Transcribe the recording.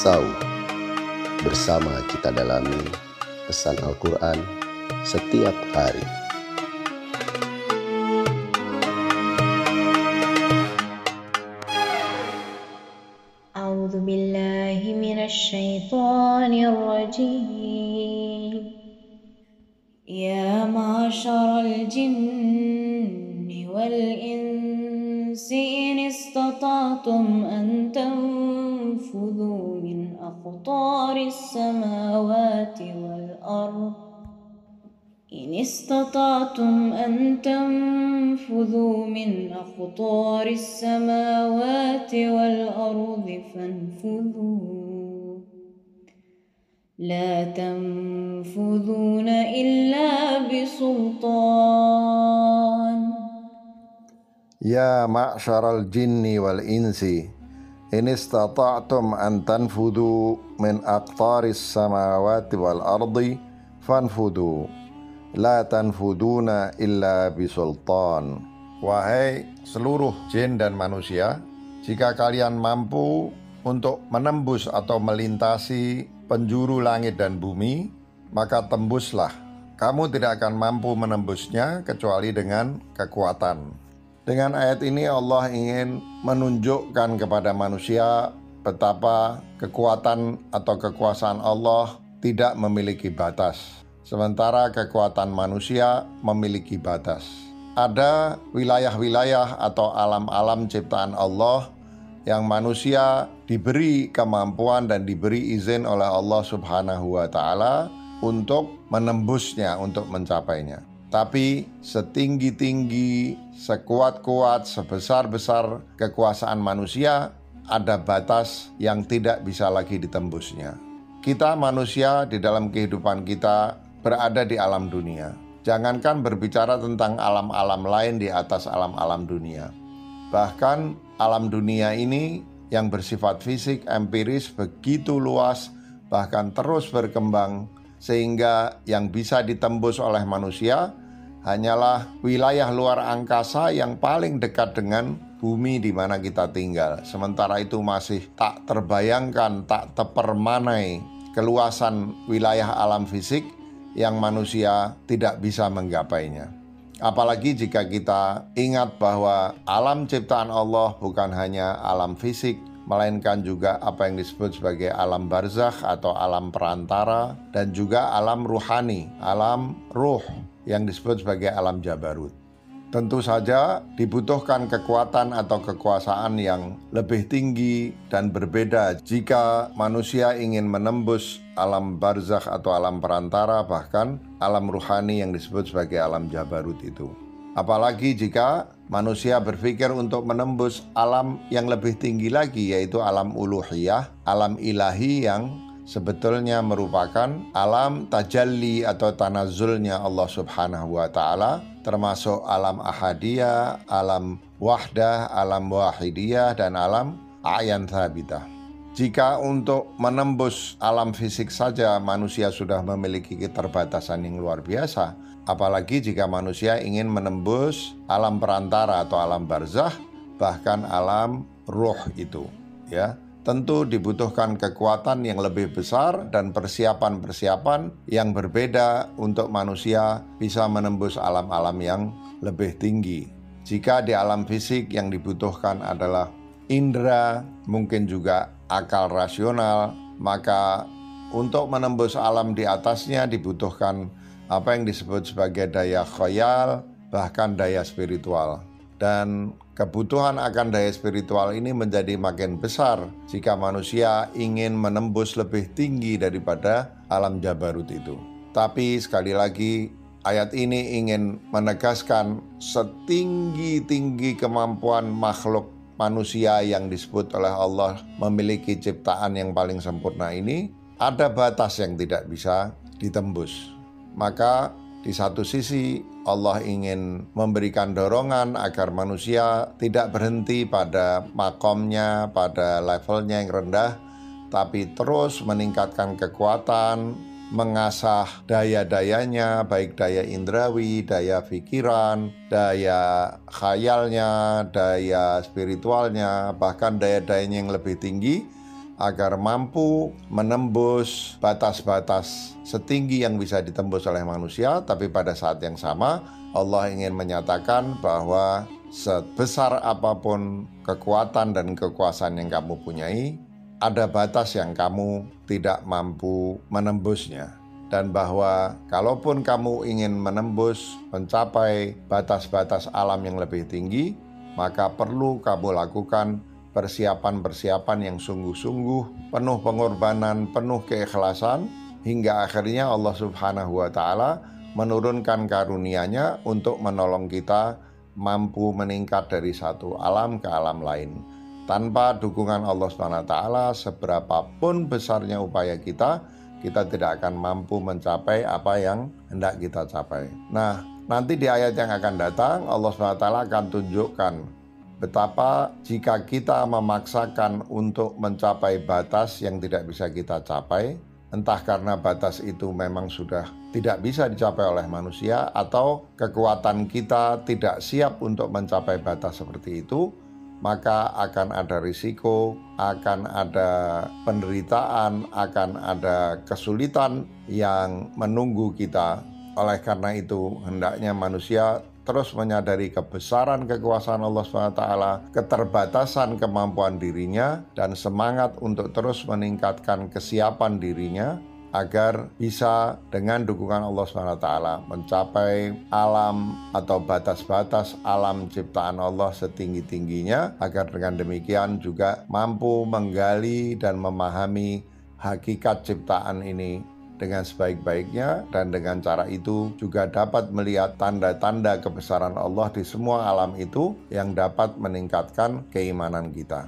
Sau. Bersama kita dalami pesan Al-Quran setiap hari. A'udzu billahi minasy syaithanir rajim. Ya ma'syaral jinni wal insi in istata'tum an تنفذوا من أقطار السماوات والأرض. إن استطعتم أن تنفذوا من أقطار السماوات والأرض فانفذوا. لا تنفذون إلا بسلطان. يا معشر الجن والإنس. ini استطعتم an tanfudu min أقطار السماوات wal ardi fanfudu. La tanfuduna illa bisultan wahai seluruh jin dan manusia jika kalian mampu untuk menembus atau melintasi penjuru langit dan bumi maka tembuslah. Kamu tidak akan mampu menembusnya kecuali dengan kekuatan. Dengan ayat ini Allah ingin menunjukkan kepada manusia Betapa kekuatan atau kekuasaan Allah tidak memiliki batas sementara kekuatan manusia memiliki batas. Ada wilayah-wilayah atau alam-alam ciptaan Allah yang manusia diberi kemampuan dan diberi izin oleh Allah Subhanahu wa taala untuk menembusnya, untuk mencapainya. Tapi setinggi-tinggi, sekuat-kuat, sebesar-besar kekuasaan manusia, ada batas yang tidak bisa lagi ditembusnya. Kita manusia di dalam kehidupan kita berada di alam dunia. Jangankan berbicara tentang alam-alam lain di atas alam-alam dunia. Bahkan alam dunia ini yang bersifat fisik empiris begitu luas bahkan terus berkembang sehingga yang bisa ditembus oleh manusia hanyalah wilayah luar angkasa yang paling dekat dengan bumi di mana kita tinggal. Sementara itu masih tak terbayangkan, tak terpermanai keluasan wilayah alam fisik yang manusia tidak bisa menggapainya. Apalagi jika kita ingat bahwa alam ciptaan Allah bukan hanya alam fisik, melainkan juga apa yang disebut sebagai alam barzakh atau alam perantara dan juga alam ruhani, alam ruh yang disebut sebagai alam jabarut. Tentu saja dibutuhkan kekuatan atau kekuasaan yang lebih tinggi dan berbeda jika manusia ingin menembus alam barzakh atau alam perantara bahkan alam ruhani yang disebut sebagai alam jabarut itu. Apalagi jika manusia berpikir untuk menembus alam yang lebih tinggi lagi yaitu alam uluhiyah, alam ilahi yang sebetulnya merupakan alam tajalli atau tanazulnya Allah Subhanahu wa taala termasuk alam ahadiyah, alam wahdah, alam wahidiyah, dan alam ayan thabitah. Jika untuk menembus alam fisik saja manusia sudah memiliki keterbatasan yang luar biasa, apalagi jika manusia ingin menembus alam perantara atau alam barzah, bahkan alam ruh itu, ya tentu dibutuhkan kekuatan yang lebih besar dan persiapan-persiapan yang berbeda untuk manusia bisa menembus alam-alam yang lebih tinggi. Jika di alam fisik yang dibutuhkan adalah indera, mungkin juga akal rasional, maka untuk menembus alam di atasnya dibutuhkan apa yang disebut sebagai daya khayal, bahkan daya spiritual. Dan kebutuhan akan daya spiritual ini menjadi makin besar jika manusia ingin menembus lebih tinggi daripada alam jabarut itu. Tapi sekali lagi ayat ini ingin menegaskan setinggi-tinggi kemampuan makhluk manusia yang disebut oleh Allah memiliki ciptaan yang paling sempurna ini ada batas yang tidak bisa ditembus. Maka di satu sisi, Allah ingin memberikan dorongan agar manusia tidak berhenti pada makomnya, pada levelnya yang rendah, tapi terus meningkatkan kekuatan, mengasah daya-dayanya, baik daya indrawi, daya pikiran, daya khayalnya, daya spiritualnya, bahkan daya-dayanya yang lebih tinggi, agar mampu menembus batas-batas setinggi yang bisa ditembus oleh manusia, tapi pada saat yang sama Allah ingin menyatakan bahwa sebesar apa pun kekuatan dan kekuasaan yang kamu punyai, ada batas yang kamu tidak mampu menembusnya. Dan bahwa kalaupun kamu ingin menembus, mencapai batas-batas alam yang lebih tinggi, maka perlu kamu lakukan persiapan-persiapan yang sungguh-sungguh, penuh pengorbanan, penuh keikhlasan, hingga akhirnya Allah Subhanahu wa Ta'ala menurunkan karunia-Nya untuk menolong kita mampu meningkat dari satu alam ke alam lain. Tanpa dukungan Allah SWT, seberapapun besarnya upaya kita, kita tidak akan mampu mencapai apa yang hendak kita capai. Nah, nanti di ayat yang akan datang, Allah SWT akan tunjukkan betapa jika kita memaksakan untuk mencapai batas yang tidak bisa kita capai, entah karena batas itu memang sudah tidak bisa dicapai oleh manusia, atau kekuatan kita tidak siap untuk mencapai batas seperti itu, maka akan ada risiko, akan ada penderitaan, akan ada kesulitan yang menunggu kita. Oleh karena itu, hendaknya manusia terus menyadari kebesaran kekuasaan Allah SWT, keterbatasan kemampuan dirinya, dan semangat untuk terus meningkatkan kesiapan dirinya agar bisa dengan dukungan Allah SWT mencapai alam atau batas-batas alam ciptaan Allah setinggi-tingginya agar dengan demikian juga mampu menggali dan memahami hakikat ciptaan ini dengan sebaik-baiknya dan dengan cara itu juga dapat melihat tanda-tanda kebesaran Allah di semua alam itu yang dapat meningkatkan keimanan kita.